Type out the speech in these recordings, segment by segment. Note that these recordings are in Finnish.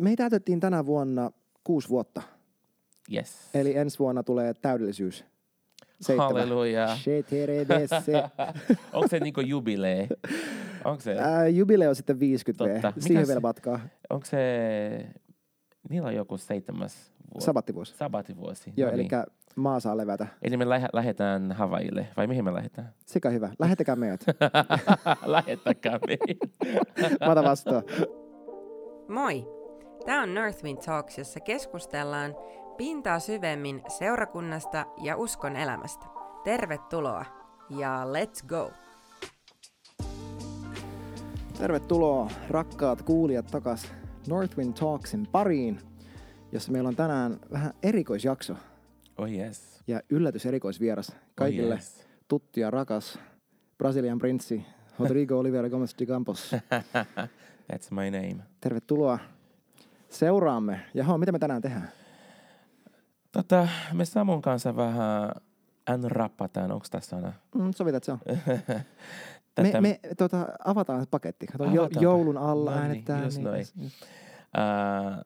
me täytettiin tänä vuonna kuusi vuotta. Yes. Eli ensi vuonna tulee täydellisyys. Seitsemän. Halleluja. Onko se niinku jubilee? Onko se? Ää, jubileo sitten 50 V. Totta. Siihen Mikäs- vielä matkaa. Onko se... Niillä on joku seitsemäs vuosi. Sabattivuosi. Sabativuosi. Joo, no eli niin. maa saa levätä. Eli me lähe- lähdetään Havaille. Vai mihin me lähdetään? Sekä hyvä. Lähettäkää meidät. Lähettäkää meitä. Mä otan vastaan. Moi! Tämä on Northwind Talks, jossa keskustellaan pintaa syvemmin seurakunnasta ja uskon elämästä. Tervetuloa ja let's go! Tervetuloa rakkaat kuulijat takas Northwind Talksin pariin, jossa meillä on tänään vähän erikoisjakso Oh yes. ja yllätys erikoisvieras kaikille Oh yes. tuttu ja rakas Brasilian prinssi Rodrigo Oliveira Gomes de Campos. That's my name. Tervetuloa seuraamme. Jaha, mitä me tänään tehdään? Tota, me Samun kanssa vähän rappataan, onko tässä sana? Mm, sovitaan, että se on. Me, Tätä- me tota, avataan paketti. Kato, jo, joulun alla No niin, äänetään. just noin. Ää,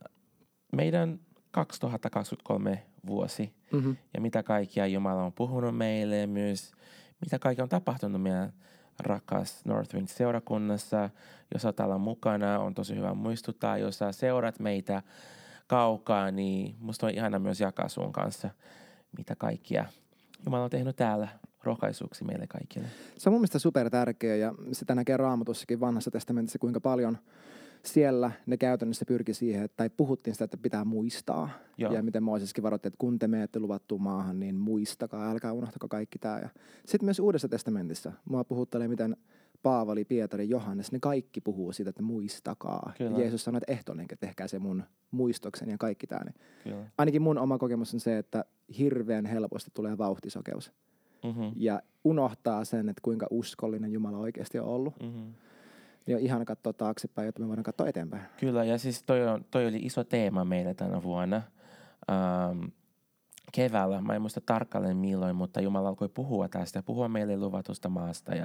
meidän 2023 vuosi Mm-hmm. ja mitä kaikkia Jumala on puhunut meille myös mitä kaikkea on tapahtunut meidän rakas Northwind seurakunnassa. Jos olet täällä mukana, on tosi hyvä muistuttaa. Jos sä seurat meitä kaukaa, niin musta on ihana myös jakaa sun kanssa, mitä kaikkia Jumala on tehnyt täällä rohkaisuksi meille kaikille. Se on mun mielestä super tärkeä ja sitä näkee raamatussakin vanhassa testamentissa, kuinka paljon siellä ne käytännössä pyrki siihen, että, tai puhuttiin sitä, että pitää muistaa. Joo. Ja miten Moiseskin varoitti, että kun te menette luvattuun maahan, niin muistakaa, älkää unohtako kaikki tämä. Ja sitten myös Uudessa testamentissa, mua puhuttelee, miten Paavali, Pietari, Johannes, ne kaikki puhuu siitä, että muistakaa. Kyllä. Ja Jeesus sanoi, että ehtoinen, että tehkää se mun muistoksen ja kaikki tämä. Niin ainakin mun oma kokemus on se, että hirveän helposti tulee vauhtisokeus. Mm-hmm. Ja unohtaa sen, että kuinka uskollinen Jumala oikeasti on ollut. Mm-hmm. Niin on ihana katsoa taaksepäin, jotta me voidaan katsoa eteenpäin. Kyllä, ja siis toi, on, toi oli iso teema meille tänä vuonna. Ähm, keväällä, mä en muista tarkalleen milloin, mutta Jumala alkoi puhua tästä, puhua meille luvatusta maasta. Ja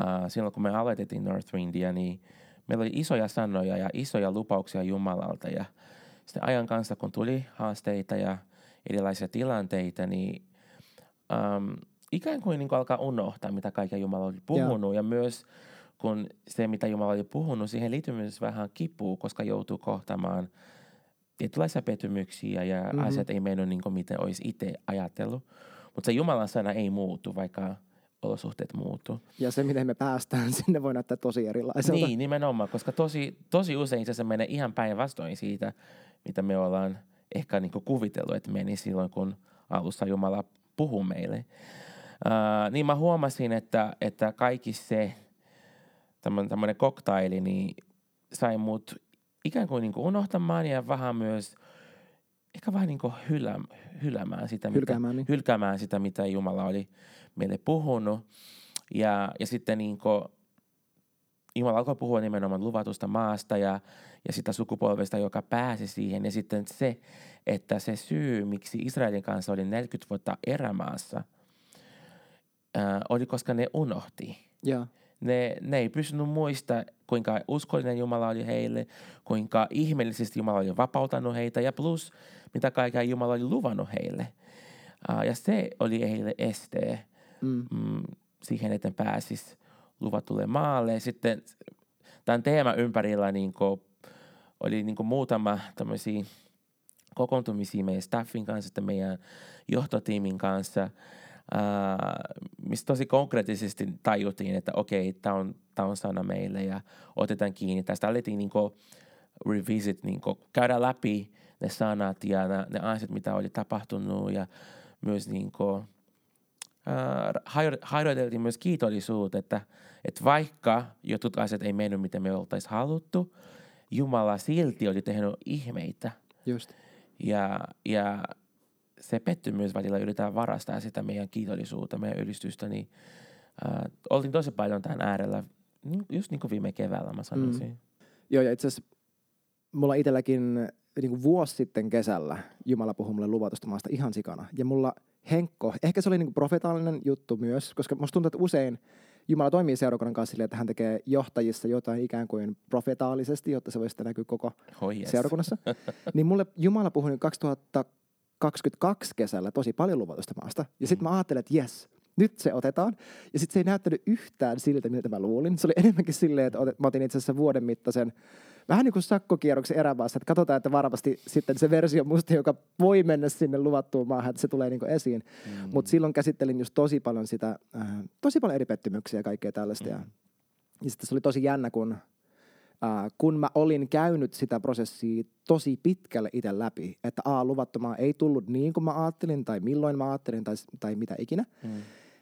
äh, silloin kun me aloitettiin Northwindia, niin meillä oli isoja sanoja ja isoja lupauksia Jumalalta. Ja sitten ajan kanssa, kun tuli haasteita ja erilaisia tilanteita, niin ähm, ikään kuin, niin kuin alkaa unohtaa, mitä kaikkea Jumala oli puhunut. Ja myös kun se, mitä Jumala oli puhunut, siihen liittyy myös vähän kipua, koska joutuu kohtaamaan tietynlaisia pettymyksiä ja Mhm. mm-hmm. asiat ei mennyt niin kuin miten olisi itse ajatellut. Mutta se Jumalan sana ei muutu, vaikka olosuhteet muuttuu. Ja se, miten me päästään sinne, voi näyttää tosi erilaiselta. Niin, nimenomaan, koska tosi, tosi usein asiassa menee ihan päinvastoin siitä, mitä me ollaan ehkä niin kuin kuvitellut, että meni silloin, kun alussa Jumala puhuu meille. Uh, niin mä huomasin, että, että kaikki se, tämmöinen, tämmöinen koktaili, niin sai mut ikään kuin, niin kuin unohtamaan ja vähän myös ehkä vähän niin kuin hylä, hylämään sitä, mitä, Hylkäämään, niin. hylkäämään sitä, mitä Jumala oli meille puhunut. Ja, ja sitten niin kuin, Jumala alkoi puhua nimenomaan luvatusta maasta ja, ja sitä sukupolvesta, joka pääsi siihen. Ja sitten se, että se syy, miksi Israelin kanssa oli 40 vuotta erämaassa, ää, oli koska ne unohti. Ja, Ne, ne ei pystynyt muista, kuinka uskollinen Jumala oli heille, kuinka ihmeellisesti Jumala oli vapautanut heitä ja plus mitä kaikkea Jumala oli luvannut heille. Uh, ja se oli heille este mm, mm, siihen, että pääsis luvatulle maalle. Sitten tämän teeman ympärillä niin kuin, oli niin kuin muutama tämmöisiä kokoontumisia meidän staffin kanssa, meidän johtotiimin kanssa, Uh, mistä tosi konkreettisesti tajuttiin, että okei, tämä on, tää on sana meille ja otetaan kiinni. Tästä alettiin niinku revisit, niinku käydä läpi ne sanat ja ne, ne asiat, mitä oli tapahtunut ja myös niinku, uh, harjoiteltiin myös kiitollisuutta, että, että vaikka jotkut asiat ei mennyt, miten me oltaisiin haluttu, Jumala silti oli tehnyt ihmeitä. just. Ja, ja se pettymys välillä yritetään varastaa sitä meidän kiitollisuutta, meidän ylistystä, niin äh, oltiin tosi paljon tämän äärellä, niin- just niin kuin viime keväällä mä sanoisin. Mm. Joo, ja itse asiassa mulla itselläkin niin kuin vuosi sitten kesällä Jumala puhui mulle luvatusta maasta ihan sikana. Ja mulla Henkko, ehkä se oli niin kuin profetaalinen juttu myös, koska musta tuntuu, että usein Jumala toimii seurakunnan kanssa silleen, että hän tekee johtajissa jotain ikään kuin profetaalisesti, jotta se voisi sitten näkyä koko Oh, yes. seurakunnassa. niin mulle Jumala puhui nyt 2022 kesällä tosi paljon luvatusta maasta. Ja sitten mä ajattelin, että jes, nyt se otetaan. Ja sitten se ei näyttänyt yhtään siltä, mitä mä luulin. Se oli enemmänkin silleen, että mä otin itse asiassa vuoden mittaisen vähän niin kuin sakkokierroksen erämaassa, että katsotaan, että varmasti sitten se versio musta, joka voi mennä sinne luvattuun maahan, että se tulee niin kuin esiin. Mm. Mutta silloin käsittelin just tosi paljon sitä, äh, tosi paljon eri pettymyksiä ja kaikkea tällaista. Mm. Ja, ja sitten se oli tosi jännä, kun, äh, kun mä olin käynyt sitä prosessia tosi pitkälle itse läpi, että A, luvattomaa ei tullut niin kuin mä ajattelin, tai milloin mä ajattelin, tai, tai mitä ikinä, Mm.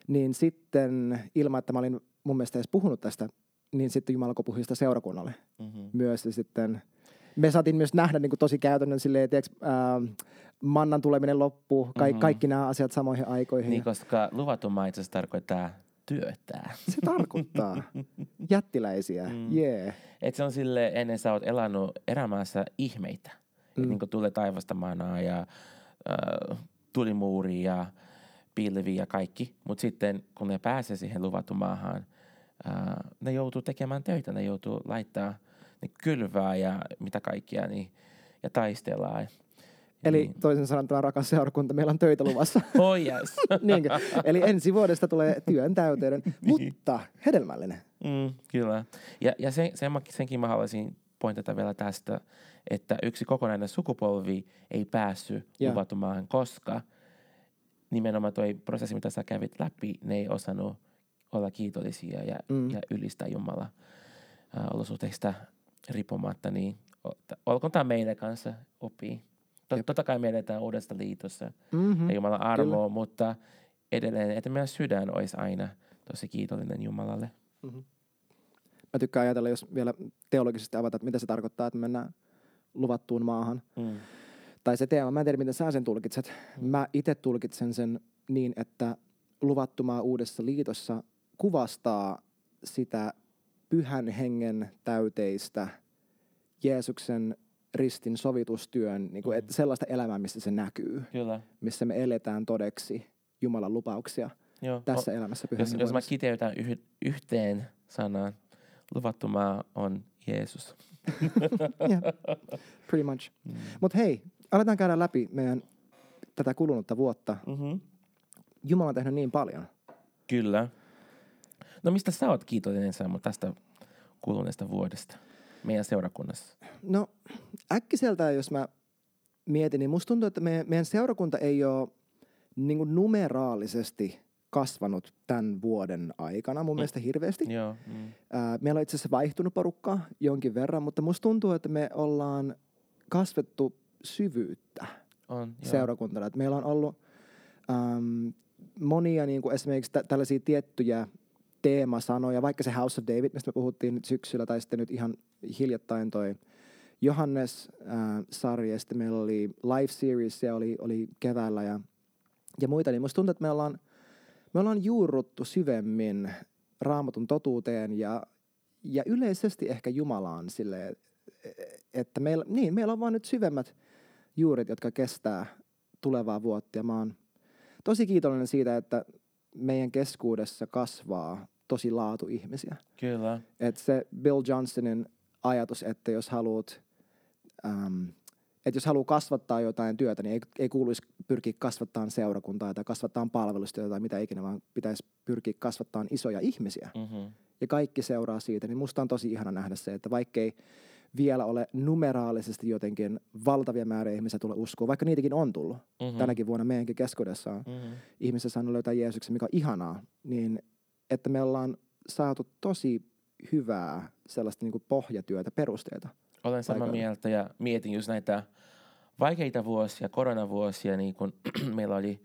niin sitten ilman, että mä olin mun mielestä edes puhunut tästä, niin sitten Jumala puhua sitä seurakunnalle Mm-hmm. myös. Ja sitten me saatiin myös nähdä niin kuin tosi käytännön silleen, tiiäks, ää, mannan tuleminen loppu, ka- Mhm. kaikki nämä asiat samoihin aikoihin. Niin, koska luvatun maa itse asiassa tarkoittaa työtää. Se tarkoittaa jättiläisiä, Mm. jee. Yeah. Et se on sille ennen sä oot elänut erämaassa ihmeitä. Mm. Mm. Niin tulee taivasta manaa ja äh, tulimuuri ja pilvi ja kaikki. Mutta sitten kun ne pääsee siihen luvattu maahan, äh, ne joutuu tekemään töitä. Ne joutuu laittaa ne kylvää ja mitä kaikkia niin, ja taistellaan. Eli Niin. toisin sanoen tämä rakas seurakunta, meillä on töitä luvassa. Oh yes. Niinkö? Eli ensi vuodesta tulee työn täyteinen, mutta hedelmällinen. Mm, kyllä. Ja, ja sen, sen, senkin mä haluaisin pointata vielä tästä, että yksi kokonainen sukupolvi ei päässyt Joo. luvattu maahan, koska nimenomaan toi prosessi, mitä sä kävit läpi, ne ei osannut olla kiitollisia ja, Mm. mm. ja ylistää Jumala äh, olosuhteista riippumatta, niin olkoon tämä meidän kanssa opii. Jep. totta kai me eletään uudesta liitossa Mm-hmm. ja Jumalan armoa, mutta edelleen, että meidän sydän olisi aina tosi kiitollinen Jumalalle. Mä tykkään ajatella, jos vielä teologisesti avata, että mitä se tarkoittaa, että mennään luvattuun maahan. Mm. Tai se teema, mä en tiedä, miten sä sen tulkitset. Mä itse tulkitsen sen niin, että luvattumaa uudessa liitossa kuvastaa sitä pyhän hengen täyteistä Jeesuksen ristin sovitustyön, niin kuin, että sellaista elämää, missä se näkyy, Kyllä. missä me eletään todeksi Jumalan lupauksia Joo. tässä elämässä pyhän jos, jos mä kiteytän yh, yhteen sanaan, luvattu maa on Jeesus. yeah, pretty much. Mm. Mutta hei, aletaan käydä läpi meidän tätä kulunutta vuotta. Mm-hmm. Jumala on tehnyt niin paljon. Kyllä. No mistä sä oot kiitollinen Samu tästä kuluneesta vuodesta meidän seurakunnassa? No äkkiseltään, jos mä mietin, niin musta tuntuu, että meidän, meidän seurakunta ei ole niin numeraalisesti kasvanut tämän vuoden aikana mun mielestä hirveästi. Joo. Mm. Ää, meillä on itse asiassa vaihtunut porukkaa jonkin verran, mutta musta tuntuu, että me ollaan kasvettu syvyyttä On. Seurakuntana. Meillä on ollut äm, monia niin kuin esimerkiksi tä- tällaisia tiettyjä teemasanoja, vaikka se House of David, mistä me puhuttiin nyt syksyllä, tai sitten nyt ihan hiljattain toi Johannes-sarja, sitten meillä oli Live Series, se oli, oli keväällä ja, ja muita, niin musta tuntuu, että me ollaan, me ollaan juurruttu syvemmin raamatun totuuteen ja, ja yleisesti ehkä Jumalaan silleen, että meillä, niin, meillä on vaan nyt syvemmät juuret, jotka kestää tulevaa vuotta. Ja mä oon tosi kiitollinen siitä, että meidän keskuudessa kasvaa tosi laatu ihmisiä. Kyllä. Et se Bill Johnsonin ajatus, että jos haluat, äm, että jos haluaa kasvattaa jotain työtä, niin ei, ei kuuluisi pyrkiä kasvattamaan seurakuntaa tai kasvattaa palvelustyötä tai mitä ikinä, vaan pitäisi pyrkiä kasvattamaan isoja ihmisiä. Mm-hmm. Ja kaikki seuraa siitä, niin musta on tosi ihana nähdä se, että vaikkei vielä ole numeraalisesti jotenkin valtavia määriä ihmisiä tule uskoa, vaikka niitäkin on tullut. Mm-hmm. Tänäkin vuonna meidänkin keskuudessa on Mm-hmm. ihmisiä saanut löytää Jeesuksen, mikä on ihanaa, niin että me ollaan saatu tosi hyvää sellaista niin kuin pohjatyötä, perusteita. Olen samaa mieltä ja mietin just näitä vaikeita vuosia, koronavuosia, niin kun meillä oli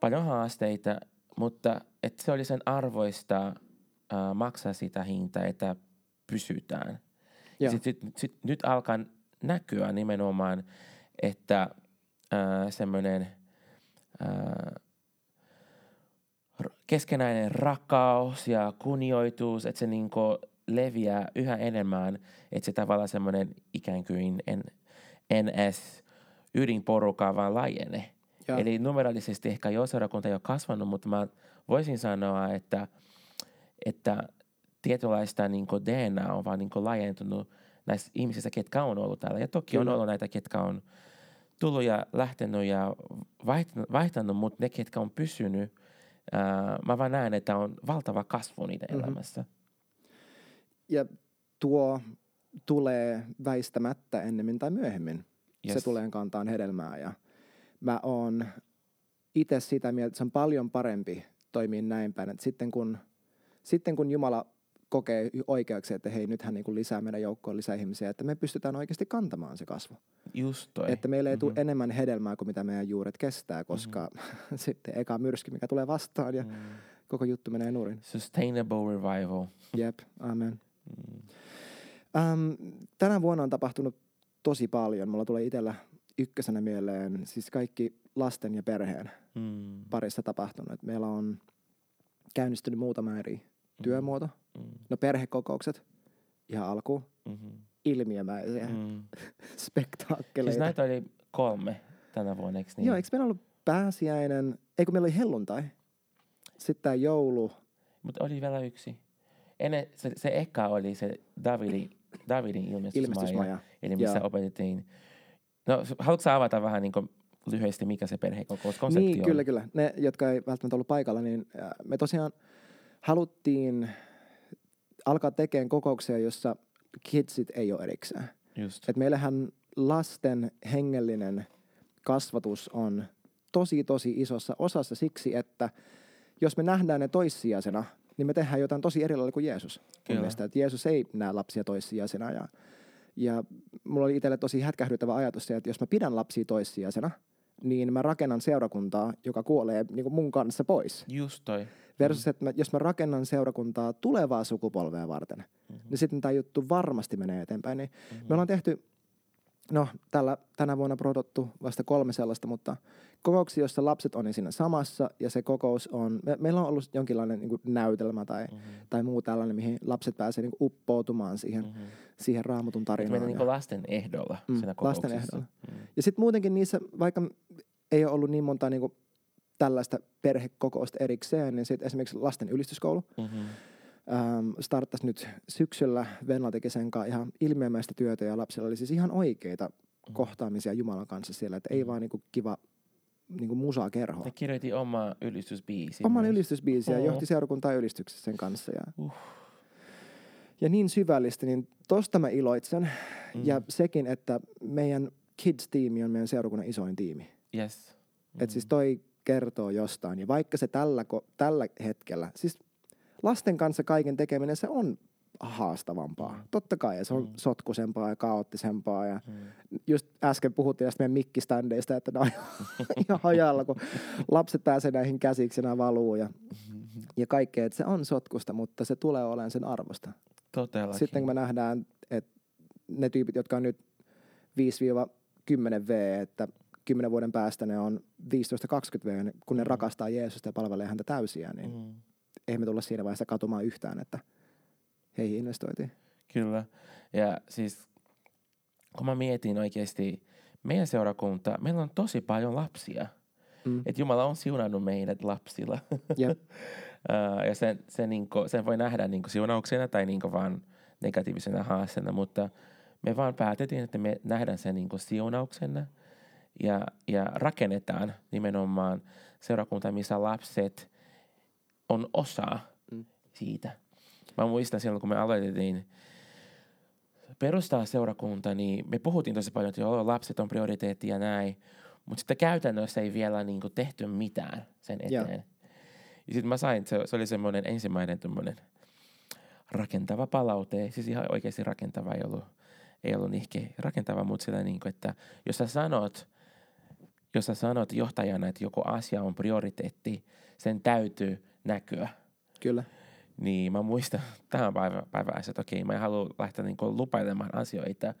paljon haasteita, mutta että se oli sen arvoista äh, maksaa sitä hintaa, että pysytään. Ja Joo. sit, sit, sit, nyt alkaa näkyä nimenomaan, että äh, semmoinen äh, keskenäinen rakkaus ja kunnioitus, että se niinku leviää yhä enemmän, että se tavallaan semmoinen ikään kuin en, NS ydinporukka vaan laajene. Joo. Eli numeraalisesti ehkä jo seurakunta ei ole kasvanut, mutta mä voisin sanoa, että, että tietynlaista niin DNA on vaan niin laajentunut näissä ihmisissä, ketkä on ollut täällä. Ja toki Kyllä. on ollut näitä, ketkä on tullut ja lähtenyt ja vaihtanut, vaihtanut mutta ne, ketkä on pysynyt, mä vaan näen, että on valtava kasvu niiden mm-hmm. elämässä. Ja tuo tulee väistämättä ennemmin tai myöhemmin. Yes. Se tulee kantaan hedelmää ja mä oon itse sitä mieltä, että se on paljon parempi toimia näin päin. Että sitten kun, sitten kun Jumala kokee oikeaksi, että hei, nythän niin kuin lisää meidän joukkoon lisää ihmisiä, että me pystytään oikeasti kantamaan se kasvu. Just toi. Että meille ei mm-hmm. tule enemmän hedelmää kuin mitä meidän juuret kestää, koska mm-hmm. sitten eka myrsky, mikä tulee vastaan ja mm. koko juttu menee nurin. Sustainable revival. Jep, amen. Mm. Um, tänä vuonna on tapahtunut tosi paljon. Mulla tulee itsellä ykkösenä mieleen siis kaikki lasten ja perheen mm. parissa tapahtunut. Meillä on käynnistynyt muutama eri. Työmuoto. Mm. No perhekokoukset ihan alku. Mm-hmm. Ilmiömäisiä mm. spektaakkeleita. Siis näitä oli kolme tänä vuonna, eikö niin? Joo, eikö meillä ollut pääsiäinen, eikö meillä oli helluntai? Sitten tämä joulu. Mutta oli vielä yksi. Ennen, se, se eka oli se Davidin, Davidin ilmestysmaja, ilmestysmaja. eli missä Joo. opetettiin. No, haluatko avata vähän niin kuin lyhyesti, mikä se perhekokouskonsepti niin, on? kyllä, kyllä. Ne, jotka ei välttämättä ollut paikalla, niin me tosiaan haluttiin alkaa tekemään kokouksia, jossa kidsit ei ole erikseen. Just. Et meillähän lasten hengellinen kasvatus on tosi, tosi isossa osassa siksi, että jos me nähdään ne toissijaisena, niin me tehdään jotain tosi eri lailla kuin Jeesus. Mielestä, että Jeesus ei näe lapsia toissijaisena. Ja, ja mulla oli itselle tosi hätkähdyttävä ajatus se, että jos mä pidän lapsia toissijaisena, niin mä rakennan seurakuntaa, joka kuolee niin kuin mun kanssa pois. Just toi. Versus, mm. että mä, jos mä rakennan seurakuntaa tulevaa sukupolvea varten, mm-hmm. niin sitten tämä juttu varmasti menee eteenpäin. Niin mm-hmm. Me ollaan tehty no tällä, tänä vuonna prodottu vasta kolme sellaista, mutta kokouksia, jossa lapset on siinä samassa ja se kokous on, me, meillä on ollut jonkinlainen niin näytelmä tai, mm-hmm. tai muu tällainen, mihin lapset pääsee niin uppoutumaan siihen, mm-hmm. siihen raamutun tarinaan. Meillä niin lasten ehdolla mm, siinä kokouksessa. Lasten ehdolla. Mm. Ja sitten muutenkin niissä, vaikka ei ole ollut niin monta niin kuin, tällaista perhekokousta erikseen, niin sitten esimerkiksi lasten ylistyskoulu, mm-hmm ähm, starttasi nyt syksyllä. Venla teki sen kanssa ihan ilmeämäistä työtä ja lapsilla oli siis ihan oikeita mm. kohtaamisia Jumalan kanssa siellä, että ei mm. vaan niinku kiva niinku musaa kerho. Ne kirjoitti oma ylistysbiisi. Oman ylistysbiisi ja johti seurakuntaa ylistyksessä sen kanssa. Ja, uh. ja niin syvällistä, niin tosta mä iloitsen. Mm. Ja sekin, että meidän kids-tiimi on meidän seurakunnan isoin tiimi. Yes. Mm. Et siis toi kertoo jostain. Ja vaikka se tällä, tällä hetkellä, siis lasten kanssa kaiken tekeminen, se on haastavampaa. Mm. Totta kai, se on mm. sotkusempaa ja kaoottisempaa. Ja mm. Just äsken puhuttiin näistä meidän mikkiständeistä, että ne on ihan hajalla, kun lapset pääsee näihin käsiksi ja valuu ja, mm-hmm. ja kaikkea. Että se on sotkusta, mutta se tulee olemaan sen arvosta. Todellakin. Sitten kun me nähdään, että ne tyypit, jotka on nyt 5-10 V, että 10 vuoden päästä ne on 15-20 V, kun ne mm. rakastaa Jeesusta ja palvelee häntä täysiä, niin mm eihän me tulla siinä vaiheessa katumaan yhtään, että heihin investoitiin. Kyllä. Ja siis kun mä mietin oikeasti meidän seurakunta, meillä on tosi paljon lapsia. Mm. Että Jumala on siunannut meidät lapsilla. Yep. ja sen, sen, niinku, sen voi nähdä niinku siunauksena tai niinku vaan negatiivisena haasteena, mutta me vaan päätettiin, että me nähdään sen niinku siunauksena ja, ja rakennetaan nimenomaan seurakunta, missä lapset on osa mm. siitä. Mä muistan silloin, kun me aloitettiin perustaa seurakunta, niin me puhuttiin tosi paljon, että joo, lapset on prioriteetti ja näin. Mutta sitten käytännössä ei vielä niin kuin, tehty mitään sen eteen. Yeah. Ja sitten mä sain, se, se oli semmoinen ensimmäinen rakentava palaute. Siis ihan oikeasti rakentava ei ollut, ei ollut ehkä rakentava, mutta sillä niin kuin, että jos sä sanot, jos sä sanot johtajana, että joku asia on prioriteetti, sen täytyy näkyä. Kyllä. Niin mä muistan tähän päivä, päivään, että okei, mä en halua lähteä niin lupailemaan asioita,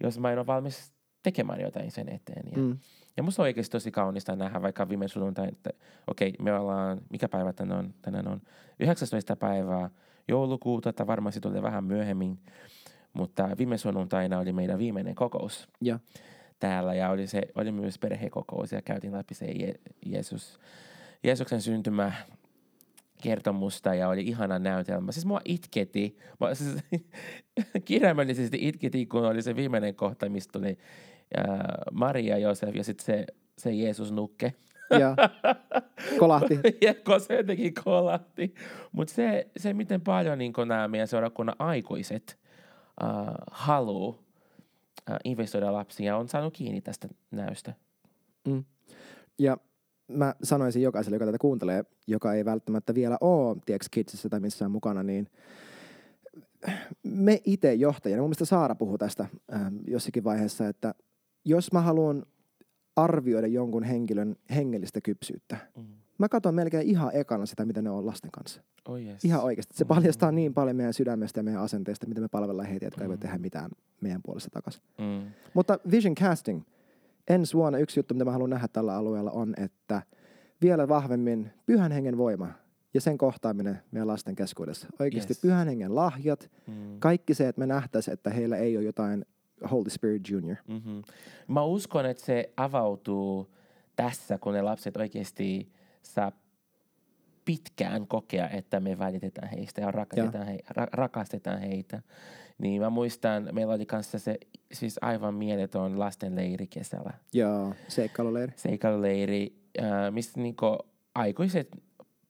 jos mä en ole valmis tekemään jotain sen eteen. Ja, mm. ja musta on oikeasti tosi kaunista nähdä vaikka viime sunnuntai, että okei, me ollaan, mikä päivä tänään on? Tänään on 19. päivää joulukuuta, että varmasti tulee vähän myöhemmin, mutta viime sunnuntaina oli meidän viimeinen kokous. Ja. Täällä ja oli, se, oli myös perhekokous ja käytiin läpi se Je- Jeesus, Jeesuksen syntymä kertomusta ja oli ihana näytelmä. Siis mua itketi, mä, siis, kirjaimellisesti itketi, kun oli se viimeinen kohta, mistä tuli ää, Maria, Josef ja sitten se, se Jeesus nukke. Ja kolahti. ja se jotenkin kolahti. Mutta se, se, miten paljon niin nämä meidän seurakunnan aikuiset äh, haluaa investoida lapsiin ja on saanut kiinni tästä näystä. Mm. Ja mä sanoisin jokaiselle, joka tätä kuuntelee, joka ei välttämättä vielä ole tiedätkö, Kidsissä tai missään mukana, niin me itse johtajana, mun mielestä Saara puhui tästä äh, jossakin vaiheessa, että jos mä haluan arvioida jonkun henkilön hengellistä kypsyyttä, mm. Mä katson melkein ihan ekana sitä, mitä ne on lasten kanssa. Oh yes. Ihan oikeasti. Se paljastaa mm. niin paljon meidän sydämestä ja meidän asenteesta, miten me palvellaan heitä, jotka mm. eivät tehdä mitään meidän puolesta takaisin. Mm. Mutta vision casting. Ensi vuonna yksi juttu, mitä mä haluan nähdä tällä alueella on, että vielä vahvemmin pyhän hengen voima ja sen kohtaaminen meidän lasten keskuudessa. Oikeasti yes. pyhän hengen lahjat, mm. kaikki se, että me nähtäisiin, että heillä ei ole jotain Holy Spirit Junior. Mm-hmm. Mä uskon, että se avautuu tässä, kun ne lapset oikeasti saa pitkään kokea, että me välitetään heistä ja rakastetaan, he, ra, rakastetaan heitä. Niin mä muistan, meillä oli kanssa se siis aivan mieletön lastenleiri kesällä. Joo, seikkailuleiri. Seikkailuleiri, äh, missä niinku aikuiset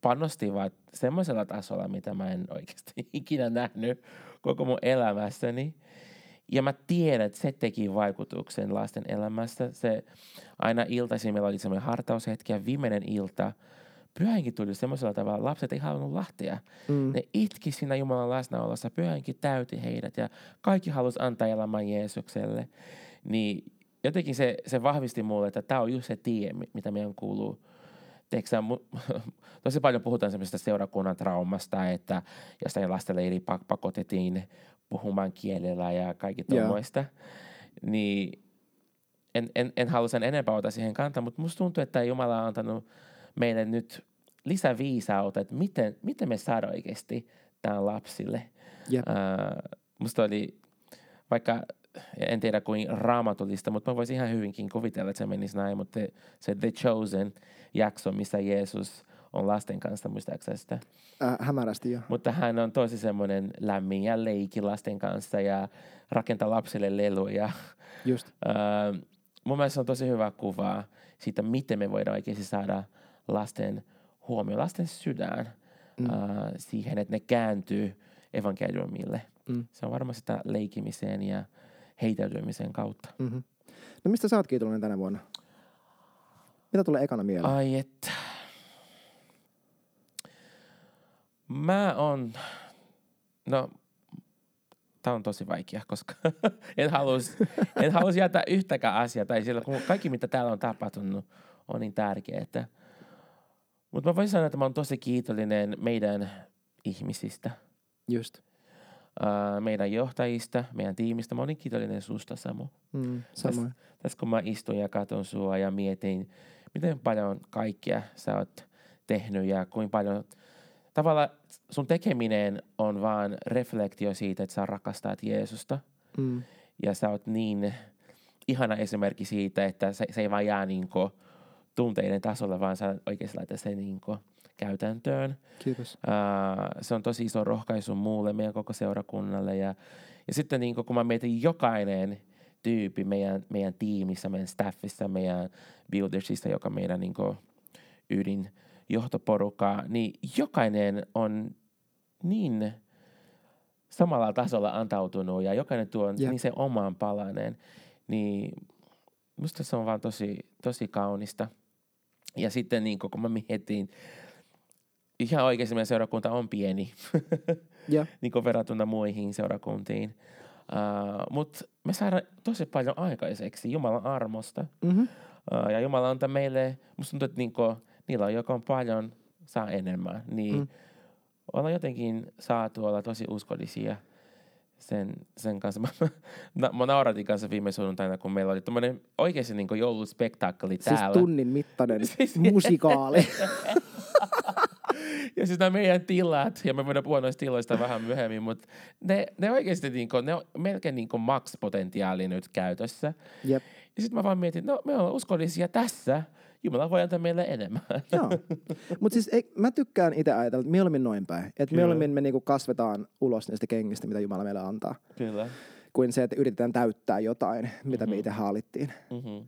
panostivat semmoisella tasolla, mitä mä en oikeasti ikinä nähnyt koko mun elämässäni. Ja mä tiedän, että se teki vaikutuksen lasten elämässä. Se aina iltaisin meillä oli semmoinen hartaushetki ja viimeinen ilta pyhänkin tuli semmoisella tavalla, lapset ei halunnut lähteä. Mm. Ne itki siinä Jumalan läsnäolossa, pyhänkin täyti heidät ja kaikki halusi antaa elämän Jeesukselle. Niin jotenkin se, se vahvisti mulle, että tämä on just se tie, mitä meidän kuuluu Teksä, tosi paljon puhutaan semmoisesta seurakunnan traumasta, että jostain lastenleiri pakotettiin puhumaan kielellä ja kaikki tuommoista. Yeah. Niin en, en, en halua sen enempää ottaa siihen kantaa, mutta musta tuntuu, että Jumala on antanut meille nyt lisäviisautta, että miten, miten me saadaan oikeasti tämän lapsille. Yep. Uh, musta oli, vaikka en tiedä kuin raamatullista, mutta mä voisin ihan hyvinkin kuvitella, että se menisi näin, mutta se The Chosen jakso, missä Jeesus on lasten kanssa, muistaakseni sitä? Äh, hämärästi jo. Mutta hän on tosi semmoinen lämmin ja leiki lasten kanssa ja rakentaa lapsille leluja. Just. Äh, mun mielestä se on tosi hyvä kuva siitä, miten me voidaan oikeasti saada lasten huomioon, lasten sydän mm. äh, siihen, että ne kääntyy evankeliumille. Mm. Se on varmasti sitä leikimiseen ja heitäytymisen kautta. Mm-hmm. No mistä sä oot kiitollinen tänä vuonna? Mitä tulee ekana mieleen? Ai että. Mä on, no tämä on tosi vaikea, koska en halus, en halus jättää yhtäkään asiaa, tai sillä, kun kaikki mitä täällä on tapahtunut on niin tärkeää. Mutta mä voisin sanoa, että mä oon tosi kiitollinen meidän ihmisistä. Just. Uh, meidän johtajista, meidän tiimistä. Mä olin kiitollinen susta, Samu. Mm. Tässä, tässä kun mä istun ja katson sua ja mietin, miten paljon kaikkea sä oot tehnyt ja kuinka paljon tavallaan sun tekeminen on vaan reflektio siitä, että sä rakastat Jeesusta. Mm. Ja sä oot niin ihana esimerkki siitä, että se, se ei vaan jää niin tunteiden tasolla, vaan sä oikeasti laitat sen niin käytäntöön. Kiitos. Uh, se on tosi iso rohkaisu muulle, meidän koko seurakunnalle. Ja, ja sitten niin kun mä mietin jokainen tyyppi meidän, meidän tiimissä, meidän staffissa, meidän buildersista, joka meidän niin ydin johtoporukka, niin jokainen on niin samalla tasolla antautunut ja jokainen tuo yep. niin se omaan palanen. Niin musta se on vaan tosi, tosi kaunista. Ja sitten niin kun mä mietin, ihan oikeasti meidän seurakunta on pieni, yeah. niin kuin verrattuna muihin seurakuntiin. Uh, Mutta me saadaan tosi paljon aikaiseksi Jumalan armosta. Mm-hmm. Uh, ja Jumala antaa meille, musta tuntuu, että niinku, niillä, on paljon, saa enemmän. Niin mm. ollaan jotenkin saatu olla tosi uskollisia sen, sen kanssa. Mä, mä nauratin kanssa viime sunnuntaina, kun meillä oli tämmöinen oikeasti niin jouluspektaakkeli siis täällä. Siis tunnin mittainen siis, musikaali. ja siis nämä meidän tilat, ja me voidaan puhua noista tiloista vähän myöhemmin, mutta ne, ne oikeasti niin kuin, ne on melkein niin max-potentiaali nyt käytössä. Jep. Ja sitten mä vaan mietin, no me ollaan uskollisia tässä, Jumala voi antaa meille enemmän. Joo. Mutta siis ei, mä tykkään itse ajatella, että mieluummin noin päin. Että mieluummin me niinku kasvetaan ulos niistä kengistä, mitä Jumala meille antaa, Kyllä. kuin se, että yritetään täyttää jotain, mitä me Mhm. itse haalittiin. Mm-hmm.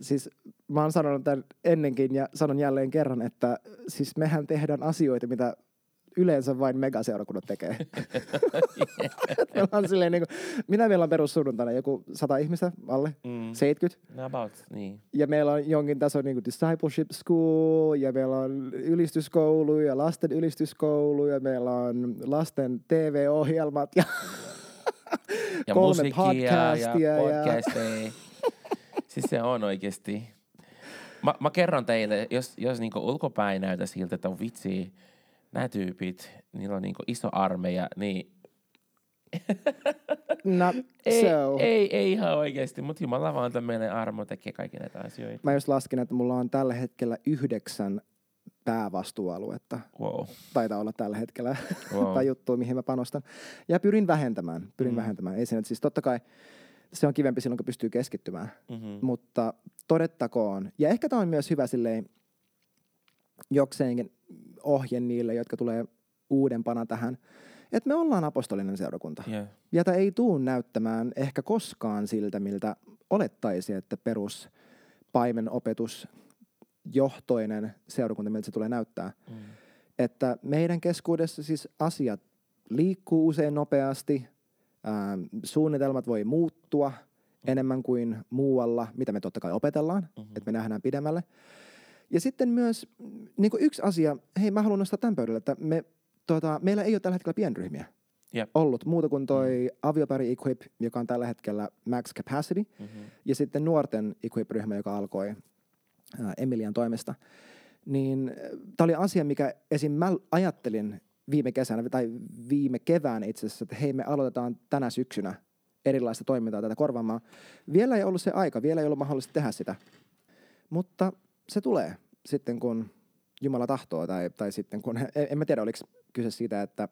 Siis mä oon sanonut tämän ennenkin ja sanon jälleen kerran, että siis mehän tehdään asioita, mitä yleensä vain megaseurakunnat tekee. meillä on silleen niin kuin, mitä meillä on perussunnuntaina? Joku sata ihmistä alle? Mm. 70? No about, niin. Ja meillä on jonkin tason niin discipleship school, ja meillä on ylistyskoulu, ja lasten ylistyskoulu, ja meillä on lasten TV-ohjelmat, ja Ja kolme ja podcastia. Ja, podcasteja. siis se on oikeasti. Mä, mä kerron teille, jos, jos niinku ulkopäin näytä siltä, että vitsi, nämä tyypit, niillä on niinku iso armeija, niin no, ei, so. ei, ei ihan oikeasti, mutta Jumala vaan meille armo tekee kaikki näitä asioita. Mä just laskin, että mulla on tällä hetkellä yhdeksän päävastuualuetta. Wow. Taitaa olla tällä hetkellä. wow. tai juttuja, mihin mä panostan. Ja pyrin vähentämään, pyrin Mm. vähentämään. Ei siinä, siis totta kai se on kivempi silloin, kun pystyy keskittymään. mm-hmm. Mutta todettakoon, ja ehkä tämä on myös hyvä silleen jokseenkin ohje niille, jotka tulee uudempana tähän, että me ollaan apostolinen seurakunta. yeah. Ja tämä ei tuu näyttämään ehkä koskaan siltä, miltä olettaisi, että perus paimenopetus johtoinen seurakunta, miltä se tulee näyttää mm. että meidän keskuudessa siis asiat liikkuu usein nopeasti, ähm, suunnitelmat voi muuttua enemmän kuin muualla, mitä me totta kai opetellaan, Mm-hmm. että me nähdään pidemmälle. Ja sitten myös niin kuin yksi asia, hei mä haluan nostaa tämän pöydälle, että me, tota, meillä ei ole tällä hetkellä pienryhmiä Jep. ollut muuta kuin toi aviopari Equip, joka on tällä hetkellä max capacity, Mm-hmm. ja sitten nuorten Equip-ryhmä, joka alkoi ää, Emilian toimesta, niin tämä oli asia, mikä esim. mä ajattelin viime kesänä tai viime kevään itse asiassa, että hei me aloitetaan tänä syksynä erilaista toimintaa tätä korvaamaan. Vielä ei ollut se aika, vielä ei ollut mahdollista tehdä sitä, mutta se tulee sitten kun Jumala tahtoo tai, tai sitten kun, en, en mä tiedä oliko kyse siitä, että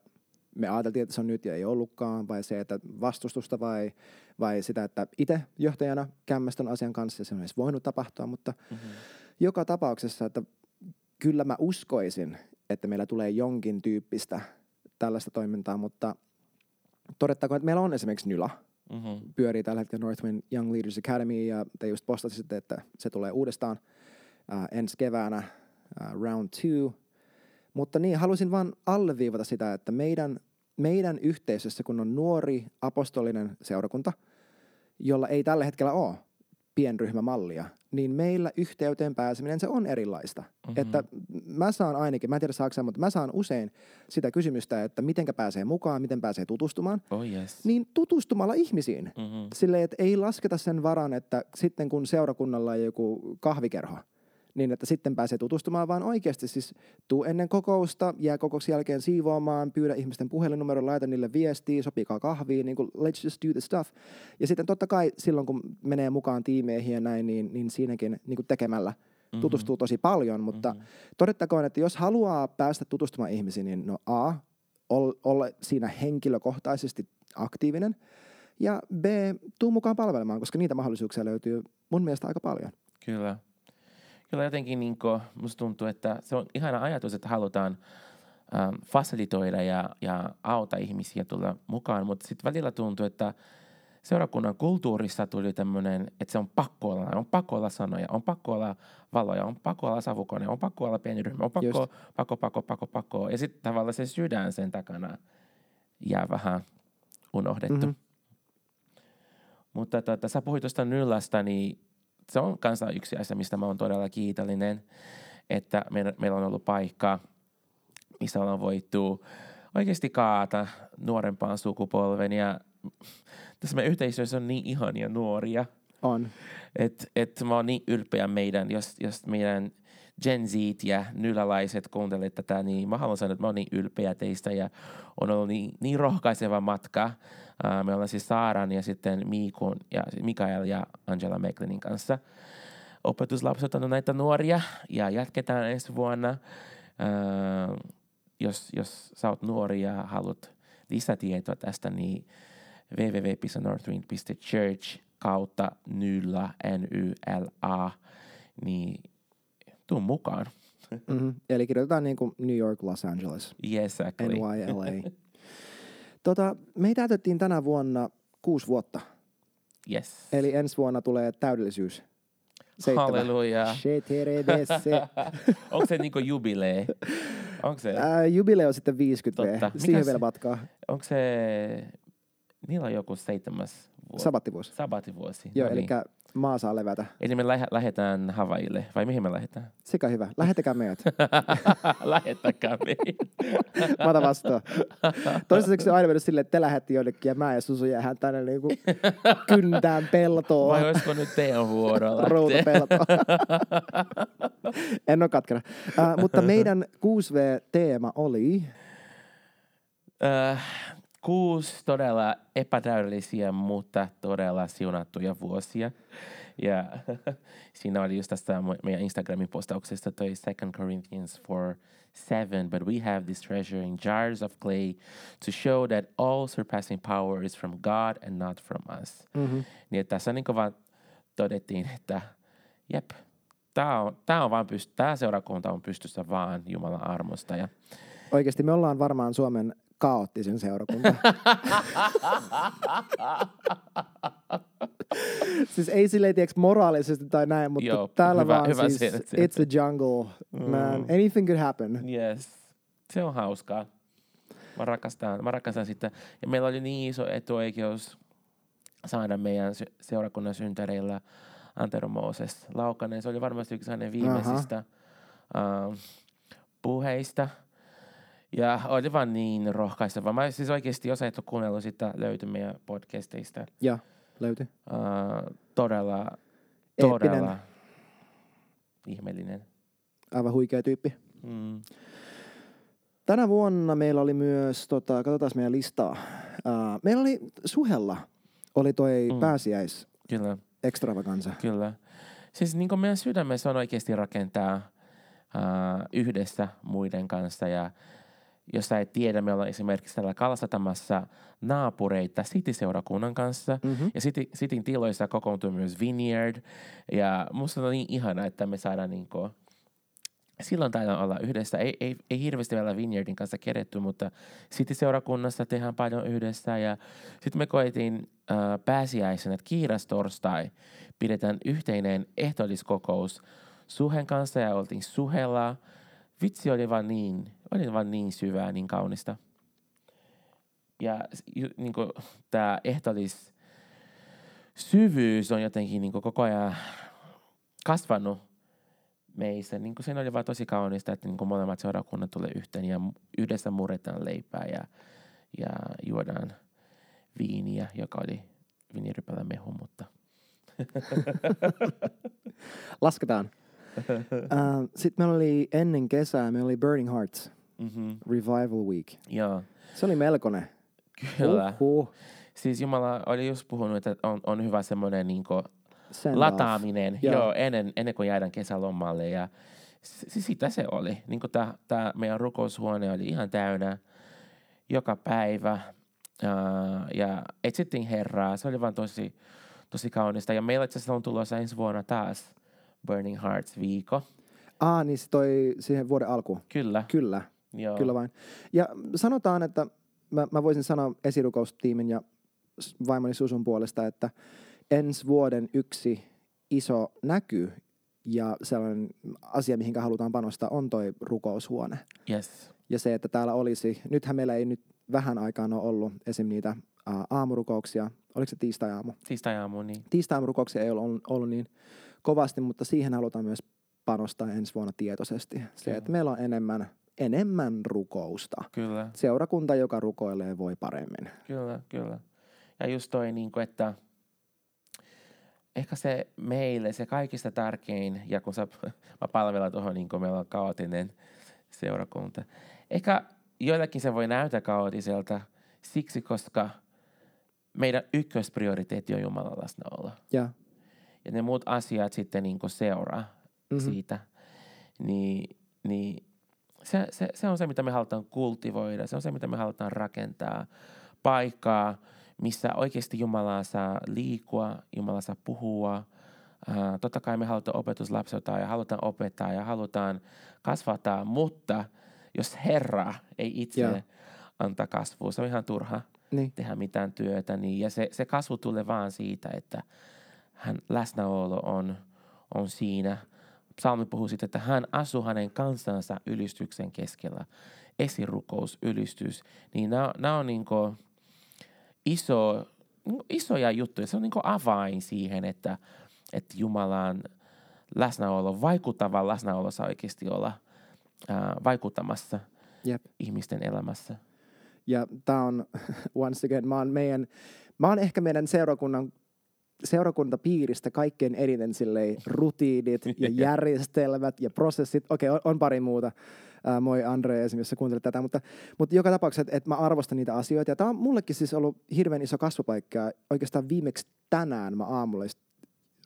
me ajateltiin, että se on nyt ja ei ollutkaan, vai se, että vastustusta vai, vai sitä, että itse johtajana kämmästön asian kanssa se on edes voinut tapahtua, mutta Mm-hmm. joka tapauksessa, että kyllä mä uskoisin, että meillä tulee jonkin tyyppistä tällaista toimintaa, mutta todettakoon, että meillä on esimerkiksi Nyla, Mm-hmm. pyörii tällä hetkellä Northwind Young Leaders Academy ja te just postasitte, että se tulee uudestaan ää, ensi keväänä ää, round two. Mutta niin, halusin vaan alleviivata sitä, että meidän, meidän yhteisössä, kun on nuori apostolinen seurakunta, jolla ei tällä hetkellä ole pienryhmämallia, niin meillä yhteyteen pääseminen se on erilaista. Mhm. Mm-hmm. Että mä saan ainakin, mä en tiedä saako mutta mä saan usein sitä kysymystä, että mitenkä pääsee mukaan, miten pääsee tutustumaan, Oh yes. niin tutustumalla ihmisiin. Mm-hmm. Silleen, että ei lasketa sen varan, että sitten kun seurakunnalla on joku kahvikerho, niin että sitten pääsee tutustumaan, vaan oikeasti siis tuu ennen kokousta, jää kokouksen jälkeen siivoamaan, pyydä ihmisten puhelinnumero, laita niille viestiä, sopikaa kahviin, niin kuin let's just do the stuff. Ja sitten totta kai silloin, kun menee mukaan tiimeihin ja näin, niin, niin siinäkin niin kuin tekemällä Mm-hmm. tutustuu tosi paljon, mutta Mhm. todettakoon, että jos haluaa päästä tutustumaan ihmisiin, niin no A, ol- olla siinä henkilökohtaisesti aktiivinen, ja B, tuu mukaan palvelemaan, koska niitä mahdollisuuksia löytyy mun mielestä aika paljon. Kyllä. Kyllä jotenkin niin kuin, musta tuntuu, että se on ihana ajatus, että halutaan ähm, fasilitoida ja, ja auta ihmisiä tulla mukaan, mutta sitten välillä tuntuu, että seurakunnan kulttuurissa tuli tämmöinen, että se on pakko olla, on pakko olla sanoja, on pakko olla valoja, on pakko olla savukone, on pakko olla pieni ryhmä, on pakko, Just. pakko, pakko, pakko, pakko. Ja sitten tavallaan se sydän sen takana jää vähän unohdettu. Mhm. Mm-hmm. Mutta tota, sä puhuit tuosta Nyllasta, niin se on kanssa yksi asia, mistä mä oon todella kiitollinen, että meillä, meillä on ollut paikka, missä ollaan voitu oikeasti kaata nuorempaan sukupolven ja tässä meidän yhteisössä on niin ihania nuoria, On. että et mä oon niin ylpeä meidän, jos, jos meidän Gen Z ja nylalaiset kuuntelet tätä, niin mä haluan sanoa, että mä oon niin ylpeä teistä ja on ollut niin, niin rohkaiseva matka. Me ollaan siis Saaran ja sitten Miikun ja Mikael ja Angela Meklinin kanssa opetuslapset näitä nuoria ja jatketaan ensi vuonna. Jos, jos sä oot nuori ja haluat lisätietoa tästä, niin www.northwind.church kautta nyla, N-Y-L-A, niin tuu mukaan. Mm-hmm. Eli kirjoitetaan niin kuin New York, Los Angeles, Yes, exactly. NYLA. tota, me täytettiin tänä vuonna kuusi vuotta. Yes. Eli ensi vuonna tulee täydellisyys. Seitsemän. Halleluja. Onko se niinku jubilee? Onko se, Ää, jubileo sitten 50 V. Totta. Siihen Mikäs- vielä matkaa. onko se, niillä on joku seitsemäs vuosi. Sabattivuosi. Sabativuosi. Joo, no eli niin. maa saa levätä. Eli me lähe, lähdetään Havaille, vai mihin me lähdetään? Sekä hyvä. Lähettäkää meidät. Lähettäkää meitä. Mä otan vastaan. Toistaiseksi on aina mennyt silleen, että te lähetti jonnekin ja mä ja Susu jäähän tänne niinku kyntään peltoon. Vai olisiko nyt teidän vuoro lähteä? Routapeltoon. en ole katkera. Uh, mutta meidän 6V-teema oli... Äh, kuusi todella epätäydellisiä, mutta todella siunattuja vuosia. Ja siinä oli just tästä mu- meidän Instagramin postauksesta toi 2 Corinthians 4, 7, but we have this treasure in jars of clay to show that all surpassing power is from God and not from us. Mm-hmm. Niin että tässä niin vaan todettiin, että jep, tämä on, tää on vaan pyst- tää seurakunta on pystyssä vaan Jumalan armosta. Ja Oikeasti me ollaan varmaan Suomen kaoottisin seurakunta. siis ei silleen, tiedätkö, moraalisesti tai näin, mutta Joo, täällä hyvä- vaan hyvä siis, sieltä, it's a jungle, man. Anything could happen. Yes. Se on hauskaa. Mä rakastan, mä rakastan sitä. Ja meillä oli niin iso etuoikeus saada meidän seurakunnan syntäreillä Antero Mooses Laukanen. Se oli varmasti yksi hänen viimeisistä uh, puheista. Ja oli vaan niin rohkaiseva. Mä siis oikeasti, jos et ole kuunnellut sitä, löytyy meidän podcasteista. Ja löytyi. Uh, todella, Eeppinen. todella ihmeellinen. Aivan huikea tyyppi. Mm. Tänä vuonna meillä oli myös, tota, katsotaan meidän listaa. Uh, meillä oli Suhella, oli toi mm. pääsiäis Kyllä. extravaganza. Kyllä. Siis niin kuin meidän sydämessä on oikeasti rakentaa uh, yhdessä muiden kanssa ja jos sä et tiedä, me ollaan esimerkiksi täällä kalastatamassa naapureita City-seurakunnan kanssa. Mm-hmm. Ja City, Cityn tiloissa kokoontuu myös Vineyard. Ja musta on niin ihana, että me saadaan niin kuin, silloin täällä olla yhdessä. Ei, ei, ei hirveästi vielä Vineyardin kanssa keretty, mutta City-seurakunnassa tehdään paljon yhdessä. Ja sitten me koettiin äh, pääsiäisenä, että kiiras torstai pidetään yhteinen ehtoolliskokous Suhen kanssa ja oltiin Suhella. Vitsi oli vaan niin, oli vaan niin syvää, niin kaunista. Ja niin tämä ehtoollis syvyys on jotenkin niin koko ajan kasvanut meissä. Niin se oli vaan tosi kaunista, että niin molemmat seurakunnat tulee yhteen ja yhdessä murretaan leipää ja, ja juodaan viiniä, joka oli viinirypällä mehu, mutta Lasketaan. Sitten meillä oli ennen kesää, meillä oli Burning Hearts mm-hmm. Revival Week. joo, Se oli melkoinen. kyllä. Uhuh. Siis Jumala oli just puhunut, että on, on hyvä semmoinen niin Send lataaminen Joo. joo. Joo, ennen, ennen kuin jäädään kesälomalle. Ja s- sitä se oli. Niin tämä meidän rukoushuone oli ihan täynnä joka päivä. Uh, ja etsittiin Herraa. Se oli vaan tosi, tosi kaunista. Ja meillä itse asiassa on tulossa ensi vuonna taas Burning Hearts viikko. Ah, niin se toi siihen vuoden alkuun. Kyllä. Kyllä, Joo. kyllä vain. Ja sanotaan, että mä, mä voisin sanoa esirukoustiimin ja vaimoni Susun puolesta, että ensi vuoden yksi iso näky ja sellainen asia, mihin halutaan panostaa, on toi rukoushuone. Yes. Ja se, että täällä olisi, nythän meillä ei nyt vähän aikaan ole ollut esim. niitä aamurukouksia. Oliko se tiistai-aamu? Tiistai-aamu, niin Tiistai-aamurukouksia ei ole ollut, ollut niin kovasti, mutta siihen halutaan myös panostaa ensi vuonna tietoisesti. Se, Kyllä. että meillä on enemmän, enemmän rukousta. kyllä. Seurakunta, joka rukoilee, voi paremmin. Kyllä, kyllä. Ja just toi, niin kuin, että ehkä se meille se kaikista tärkein, ja kun sä, mä palvelen tuohon, niin kuin meillä on kaootinen seurakunta. Ehkä joillekin se voi näyttää kaootiselta siksi, koska meidän ykkösprioriteetti on Jumalan läsnäolo. Ja, Ja ne muut asiat sitten niin kuin seuraa Mhm. mm-hmm. siitä. Niin, niin se, se, se on se, mitä me halutaan kultivoida. Se on se, mitä me halutaan rakentaa. Paikkaa, missä oikeasti Jumala saa liikkua, Jumala saa puhua, Uh, totta kai me halutaan opetuslapsota ja halutaan opettaa ja halutaan kasvattaa, mutta jos Herra ei itse Joo. anta kasvua, se on ihan turha Niin. tehdä mitään työtä. Niin, ja se, se kasvu tulee vaan siitä, että hän läsnäolo on, on siinä. Psalmi puhuu siitä, että hän asuu hänen kansansa ylistyksen keskellä. Esirukous, ylistys. Niin nämä, nämä on niin iso, niinku isoja juttuja. Se on niin avain siihen, että, että Jumalan läsnäolo, vaikuttava läsnäolo saa oikeasti olla ää, vaikuttamassa Jep. ihmisten elämässä. Ja tämä on, once again, mä oon, meidän, mä oon ehkä meidän seurakunnan seurakuntapiiristä kaikkein eniten silleen rutiinit ja järjestelmät ja prosessit. Okei, on, on pari muuta. Ää, moi Andre esimerkiksi, jos kuuntelet tätä. Mutta, mutta joka tapauksessa, että, että mä arvostan niitä asioita. Ja tämä on mullekin siis ollut hirveän iso kasvupaikka. Oikeastaan viimeksi tänään mä aamulla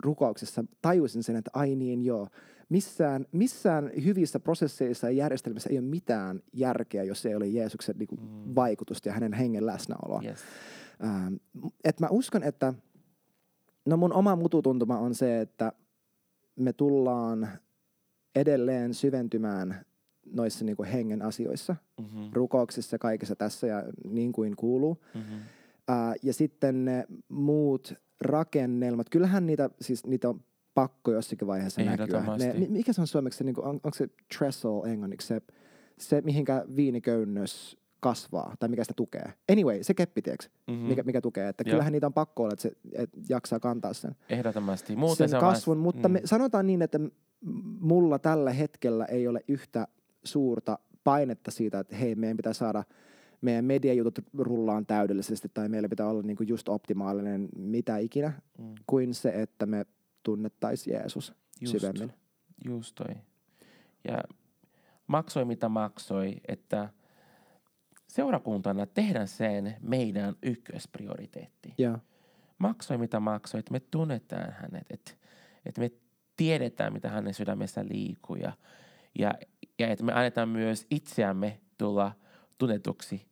rukouksessa tajusin sen, että ai niin joo, missään, missään hyvissä prosesseissa ja järjestelmissä ei ole mitään järkeä, jos ei ole Jeesuksen niin kuin, Mm. vaikutusta ja hänen hengen läsnäoloa. Yes. Ähm, et mä uskon, että no mun oma mututuntuma on se, että me tullaan edelleen syventymään noissa niin kuin hengen asioissa, Mm-hmm. rukouksissa, kaikessa tässä ja niin kuin kuuluu. Mm-hmm. Ää, ja sitten ne muut rakennelmat, kyllähän niitä, siis niitä on pakko jossakin vaiheessa näkyä. Ne, mi- mikä se on suomeksi, niin kuin, on, onko se trestle englanniksi, se, se mihinkä viiniköynnös kasvaa, tai mikä sitä tukee. Anyway, se keppi, tiiäks, Mm-hmm. mikä, mikä tukee. Että Joo. kyllähän niitä on pakko olla, että se että jaksaa kantaa sen, Ehdottomasti. Muuten sen se kasvun. Mutta mm. me, sanotaan niin, että mulla tällä hetkellä ei ole yhtä suurta painetta siitä, että hei, meidän pitää saada meidän mediajutut rullaan täydellisesti tai meillä pitää olla niinku just optimaalinen mitä ikinä, Mm. kuin se, että me tunnettaisiin Jeesus Just. syvemmin. Just toi. Ja maksoi mitä maksoi, että seurakuntana tehdään sen meidän ykkösprioriteetti. Joo, Maksoi mitä maksoi, että me tunnetaan hänet, että, että me tiedetään mitä hänen sydämessä liikkuu ja, ja, ja että me annetaan myös itseämme tulla tunnetuksi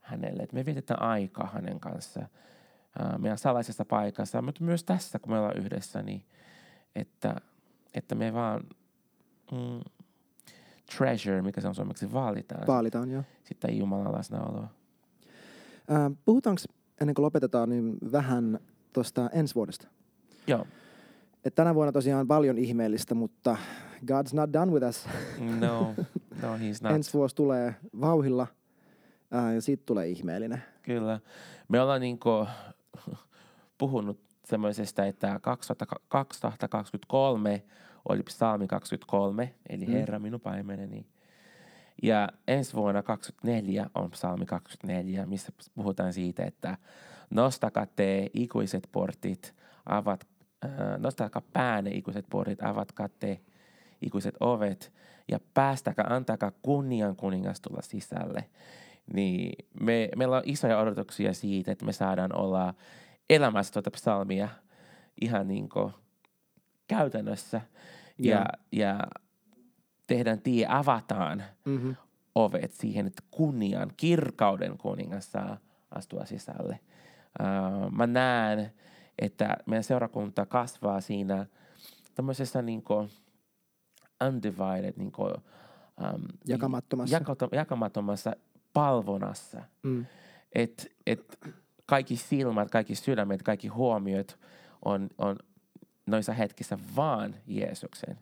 hänelle. Että me vietetään aikaa hänen kanssa ää, meidän salaisessa paikassa, mutta myös tässä, kun me ollaan yhdessä, niin että, että me vaan mm, treasure, mikä se on suomeksi, vaalitaan vaalitaan jo. sitten Jumalan läsnäoloa. Ää, puhutaanko ennen kuin lopetetaan niin vähän tuosta ensi vuodesta? Joo, Et tänä vuonna tosiaan paljon ihmeellistä, mutta God's not done with us. no, no he's not. Ensi vuosi tulee vauhilla ää, ja siitä tulee ihmeellinen. Kyllä. Me ollaan niinku puhunut semmoisesta, että 2000 2023 oli psalmi 23, eli Mm. Herra minun paimeneni. Ja ensi vuonna 24 on psalmi 24, missä puhutaan siitä, että nostakaa te ikuiset portit, avat, äh, nostakaa päänne ikuiset portit, avatkaa te ikuiset ovet ja päästäkää, antakaa kunnian kuningas tulla sisälle. Niin me, meillä on isoja odotuksia siitä, että me saadaan olla elämässä tuota psalmia ihan niin kuin käytännössä. Ja, Joo. ja tehdään tie, avataan Mm-hmm. ovet siihen, että kunnian, kirkauden kuningas saa astua sisälle. Uh, mä näen, että meidän seurakunta kasvaa siinä tämmöisessä niin kuin undivided, niin kuin, um, Jakamattomassa. Jakata, jakamattomassa palvonnassa. Mm. Et, et kaikki silmät, kaikki sydämet, kaikki huomiot on, on noissa hetkissä vaan Jeesuksen.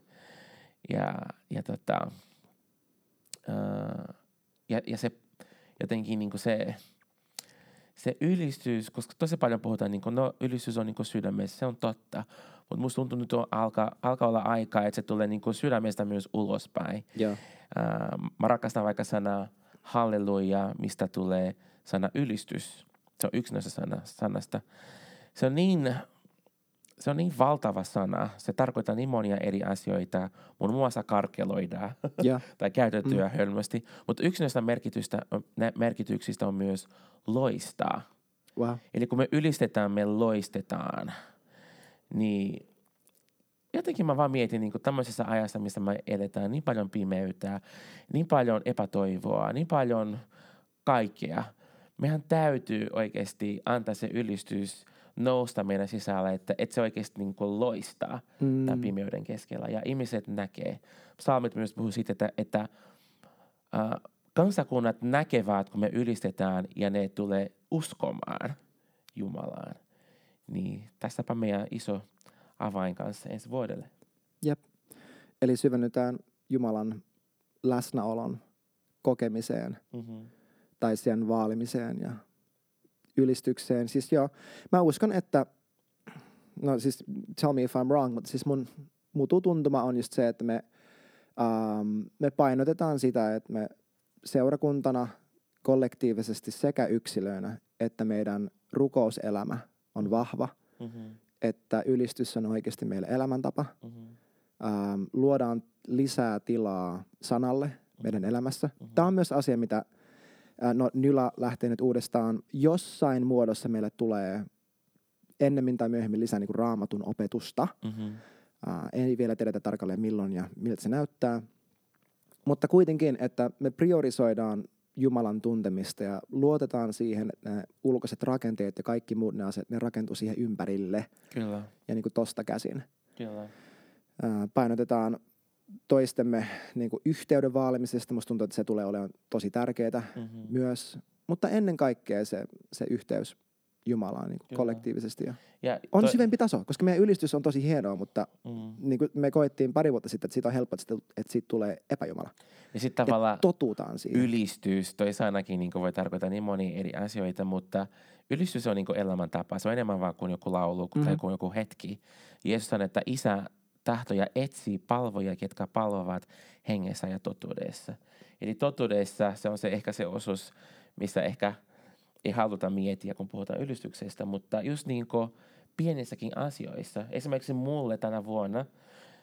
Ja, ja, tota, ää, ja, ja se jotenkin niin se, se ylistys, koska tosi paljon puhutaan, niin kuin, no ylistys on niin kuin sydämessä, se on totta. Mutta musta tuntuu, että nyt alkaa, alkaa olla aikaa, että se tulee niin kuin sydämestä myös ulospäin. Joo. Ää, mä rakastan vaikka sanaa halleluja, mistä tulee sana ylistys. Se on yksi näistä sana, sanasta. Se on niin se on niin valtava sana. Se tarkoittaa niin monia eri asioita. Muun muassa karkeloidaan Joo. tai käytettyä mm. hölmösti. Mutta yksi näistä merkitystä, merkityksistä on myös loistaa. Wow. Eli kun me ylistetään, me loistetaan. Niin jotenkin mä vaan mietin niin kuin tämmöisessä ajassa, missä me eletään niin paljon pimeytää, niin paljon epätoivoa, niin paljon kaikkea. Mehän täytyy oikeasti antaa se ylistys nousta meidän sisällä, että, että se oikeasti niin kuin loistaa mm. tämän pimeyden keskellä. Ja ihmiset näkee. Psalmit myös puhuu siitä, että, että äh, kansakunnat näkevät, kun me ylistetään ja ne tulee uskomaan Jumalaan. Niin tässäpä meidän iso avain kanssa ensi vuodelle. Jep. Eli syvennytään Jumalan läsnäolon kokemiseen mm-hmm. tai sen vaalimiseen ja ylistykseen. Siis joo, mä uskon, että, no siis tell me if I'm wrong, mutta siis mun mutu tuntuma on just se, että me, um, me painotetaan sitä, että me seurakuntana kollektiivisesti sekä yksilöinä, että meidän rukouselämä on vahva, mm-hmm. että ylistys on oikeasti meille elämäntapa. Mm-hmm. Um, luodaan lisää tilaa sanalle meidän elämässä. Mm-hmm. Tämä on myös asia, mitä no, Nyla lähtee nyt uudestaan. Jossain muodossa meille tulee ennemmin tai myöhemmin lisää niin kuin raamatun opetusta. Mm-hmm. Uh, ei vielä tiedetä tarkalleen milloin ja miltä se näyttää. Mutta kuitenkin, että me priorisoidaan Jumalan tuntemista ja luotetaan siihen, että nämä ulkoiset rakenteet ja kaikki muut ne asiat, ne rakentuu siihen ympärille. Kyllä. Ja niin kuin tosta käsin. Kyllä. Uh, painotetaan toistemme niin kuin yhteyden vaalimisesta. Musta tuntuu, että se tulee olemaan tosi tärkeää mm-hmm. myös. Mutta ennen kaikkea se, se yhteys Jumalaan niin kuin kollektiivisesti. Ja ja on toi... syvempi taso, koska meidän ylistys on tosi hienoa, mutta mm. niin kuin me koettiin pari vuotta sitten, että siitä on helppo, että siitä tulee epäjumala. Ja sitten tavallaan totutaan siihen. ylistys, toi sanakin niin voi tarkoittaa niin monia eri asioita, mutta ylistys on niin elämäntapa. Se on enemmän vaan kuin joku laulu mm-hmm. tai kuin joku hetki. Jeesus sanoo, että isä tahto ja etsii palvoja, ketkä palvovat hengessä ja totuudessa. Eli totuudessa se on se ehkä se osuus, missä ehkä ei haluta miettiä, kun puhutaan ylistyksestä, mutta just niin kuin pienissäkin asioissa. Esimerkiksi mulle tänä vuonna,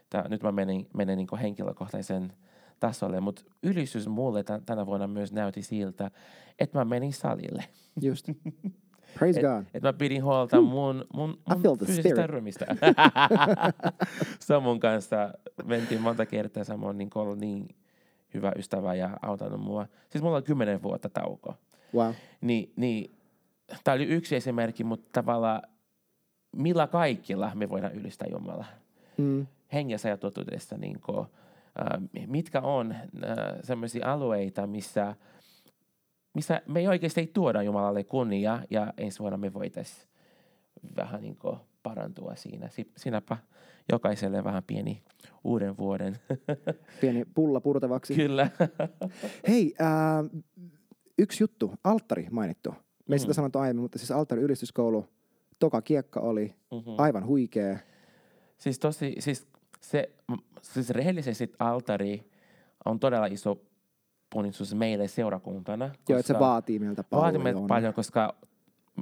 tää, nyt mä menen, menen niin kuin henkilökohtaisen tasolle, mutta ylistys mulle t- tänä vuonna myös näytti siltä, että mä menin salille. Just. Praise et, God. Et mä pidin huolta mun, mun, mun fyysistä ryhmistä. Samun kanssa mentiin monta kertaa. Samoin niin ollut niin hyvä ystävä ja auttanut mua. Siis mulla on kymmenen vuotta tauko. Wow. Ni, niin, Tämä oli yksi esimerkki, mutta tavallaan millä kaikilla me voidaan ylistää Jumalaa. Mm. Hengessä ja totuudessa. Niin kuin, äh, mitkä on äh, sellaisia alueita, missä – missä me ei oikeasti ei tuoda Jumalalle kunnia ja ensi vuonna me voitaisiin vähän niin kuin parantua siinä. Sinäpä jokaiselle vähän pieni uuden vuoden. Pieni pulla purtavaksi. Kyllä. Hei, äh, yksi juttu. Alttari mainittu. Me ei mm. sitä sanottu aiemmin, mutta siis alttari ylistyskoulu, toka kiekka oli mm-hmm. aivan huikea. Siis tosi, siis se, siis rehellisesti altari on todella iso ponnistus meille seurakuntana. Joo, että se vaatii meiltä paljon. Vaatii meiltä paljon, koska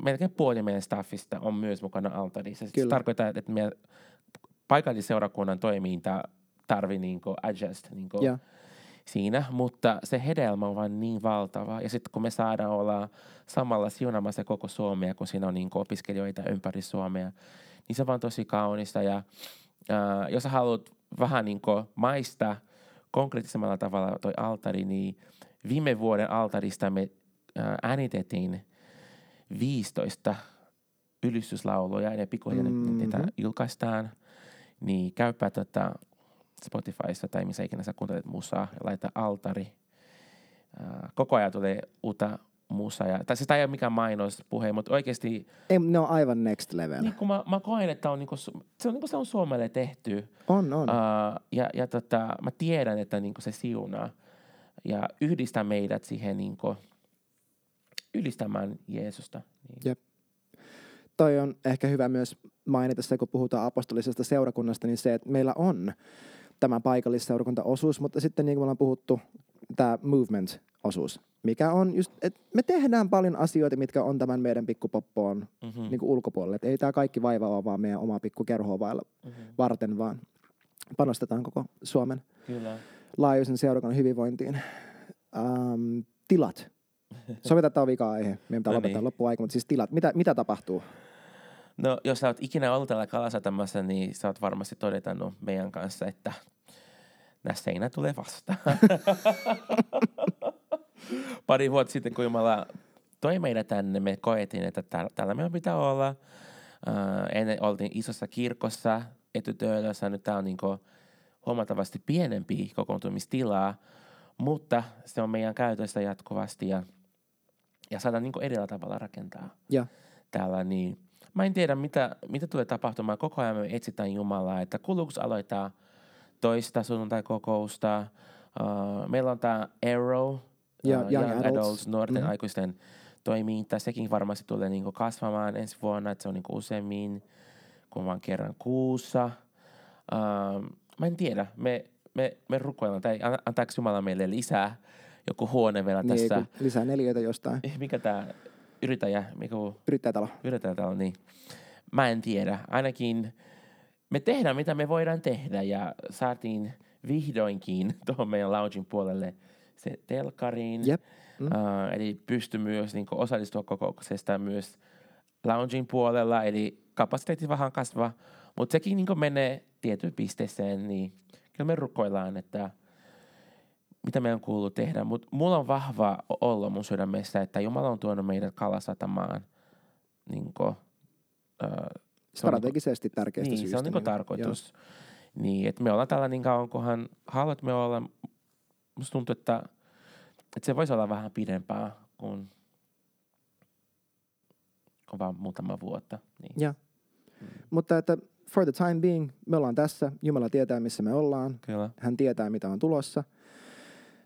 melkein puoli meidän staffista on myös mukana altarissa. Se tarkoittaa, että meidän paikallisseurakunnan toiminta tarvii niin adjust niin yeah. siinä, mutta se hedelmä on vain niin valtava. Ja sitten kun me saadaan olla samalla siunamassa koko Suomea, kun siinä on niin opiskelijoita ympäri Suomea, niin se on vaan tosi kaunista. Ja äh, jos haluat vähän niin maistaa konkreettisemmalla tavalla toi altari, niin viime vuoden altarista me äänitettiin 15 ylistyslauluja ja pikkuhiljaa mm-hmm. niitä julkaistaan. Niin käypä tota Spotifyssa tai missä ikinä sä kuuntelet musaa ja laita altari. koko ajan tulee uutta musa. Ja, tai sitä ei ole mikään mainospuhe, mutta oikeasti... Ei, ne on aivan next level. Niin kun mä, mä koen, että on, niinku, se, on, niinku, se on Suomelle tehty. On, on. Uh, ja ja tota, mä tiedän, että niinku, se siunaa ja yhdistää meidät siihen niinku, ylistämään Jeesusta. Niin. Jep. Toi on ehkä hyvä myös mainita se, kun puhutaan apostolisesta seurakunnasta, niin se, että meillä on tämä paikallisseurakuntaosuus, mutta sitten niin kuin me ollaan puhuttu, tämä movement-osuus, mikä on just, että me tehdään paljon asioita, mitkä on tämän meidän pikkupoppoon mm-hmm. niin kuin ulkopuolelle. Et ei tämä kaikki vaiva ole vaan meidän oma pikku kerhoa mm-hmm. varten, vaan panostetaan koko Suomen Kyllä. laajuisen seurakunnan hyvinvointiin. Um, tilat. Sovitaan, tämä on vika-aihe. Meidän pitää no lopettaa niin. loppuaika, mutta siis tilat. Mitä, mitä tapahtuu? No, jos sä oot ikinä ollut täällä Kalasatamassa, niin sä oot varmasti todettanut meidän kanssa, että nämä seinät tulee vastaan. Pari vuotta sitten, kun Jumala toi meidät tänne, me koetin, että täällä, meidän pitää olla. Uh, ennen oltiin isossa kirkossa etytöölössä, nyt tämä on niin huomattavasti pienempi kokoontumistilaa, mutta se on meidän käytössä jatkuvasti ja, ja saadaan niin edellä tavalla rakentaa ja. täällä. Niin mä en tiedä, mitä, mitä tulee tapahtumaan. Koko ajan me etsitään Jumalaa, että kuluks aloittaa toista sunnuntai-kokousta. Uh, meillä on tämä Arrow, ja, uh, Young, Young Adults, Adults nuorten mm-hmm. aikuisten toiminta. Sekin varmasti tulee niinku kasvamaan ensi vuonna, että se on niinku useammin kuin vain kerran kuussa. Uh, mä en tiedä, me, me, me rukoillaan, tai antaako Jumala meille lisää joku huone vielä niin, tässä. lisää neliöitä jostain. Eh, mikä tämä yrittäjä? Mikä... Yrittäjätalo. Yrittäjätalo, niin. Mä en tiedä. Ainakin me tehdään, mitä me voidaan tehdä, ja saatiin vihdoinkin tuohon meidän loungin puolelle se telkariin. Yep. Mm. Uh, eli pysty myös niin osallistua kokouksesta myös loungin puolella, eli kapasiteetti vähän kasvaa, mutta sekin niin menee tietyn pisteeseen, niin kyllä me rukoillaan, että mitä meidän kuuluu tehdä. Mutta mulla on vahva olla mun sydämessä, että Jumala on tuonut meidät kalasatamaan niin kuin, uh, strategisesti tärkeästä niin, syystä. se on niin tarkoitus. Joo. Niin, että me ollaan täällä niin kauan, kunhan haluat me olla. Musta tuntuu, että, että se voisi olla vähän pidempää kuin, kuin vaan muutama vuotta. Niin. Ja. Mm. Mutta että for the time being, me ollaan tässä. Jumala tietää, missä me ollaan. Kyllä. Hän tietää, mitä on tulossa.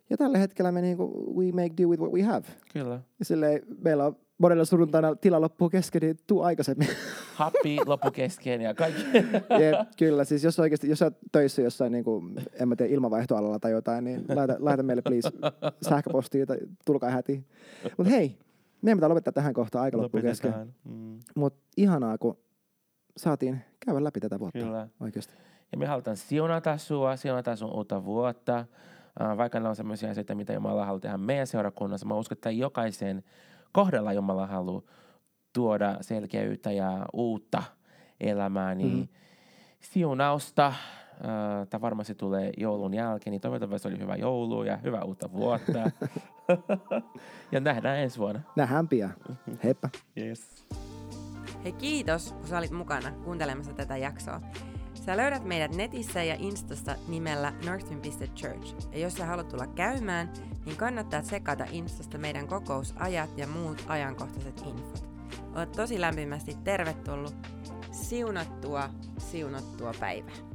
Ja tällä hetkellä me niinku, we make do with what we have. Kyllä. Ja silleen, meillä on monella sunnuntaina tila loppuu kesken, niin tuu aikaisemmin. Happi loppu kesken ja kaikki. Jep, kyllä, siis jos oikeasti, jos olet töissä jossain, niin kuin, en mä tiedä, ilmavaihtoalalla tai jotain, niin laita, laita meille please sähköpostia tai tulkaa heti. Mutta hei, meidän pitää lopettaa tähän kohtaan, aika loppuu kesken. Mm. Mutta ihanaa, kun saatiin käydä läpi tätä vuotta Kyllä. oikeasti. Ja me halutaan siunata sua, siunata sun uutta vuotta. Uh, vaikka ne on sellaisia asioita, mitä Jumala haluaa tehdä meidän seurakunnassa. Mä uskon, että jokaisen kohdalla Jumala haluaa tuoda selkeyttä ja uutta elämää, niin mm-hmm. siunausta. Uh, Tämä varmasti tulee joulun jälkeen, niin toivottavasti oli hyvä joulu ja hyvää uutta vuotta. ja nähdään ensi vuonna. Nähdään pian. Heippa. Yes. Hei kiitos, kun sä olit mukana kuuntelemassa tätä jaksoa. Sä löydät meidät netissä ja Instasta nimellä northwind.church. Ja jos sä haluat tulla käymään, niin kannattaa tsekata Instasta meidän kokousajat ja muut ajankohtaiset infot. Olet tosi lämpimästi tervetullut. Siunattua, siunattua päivää.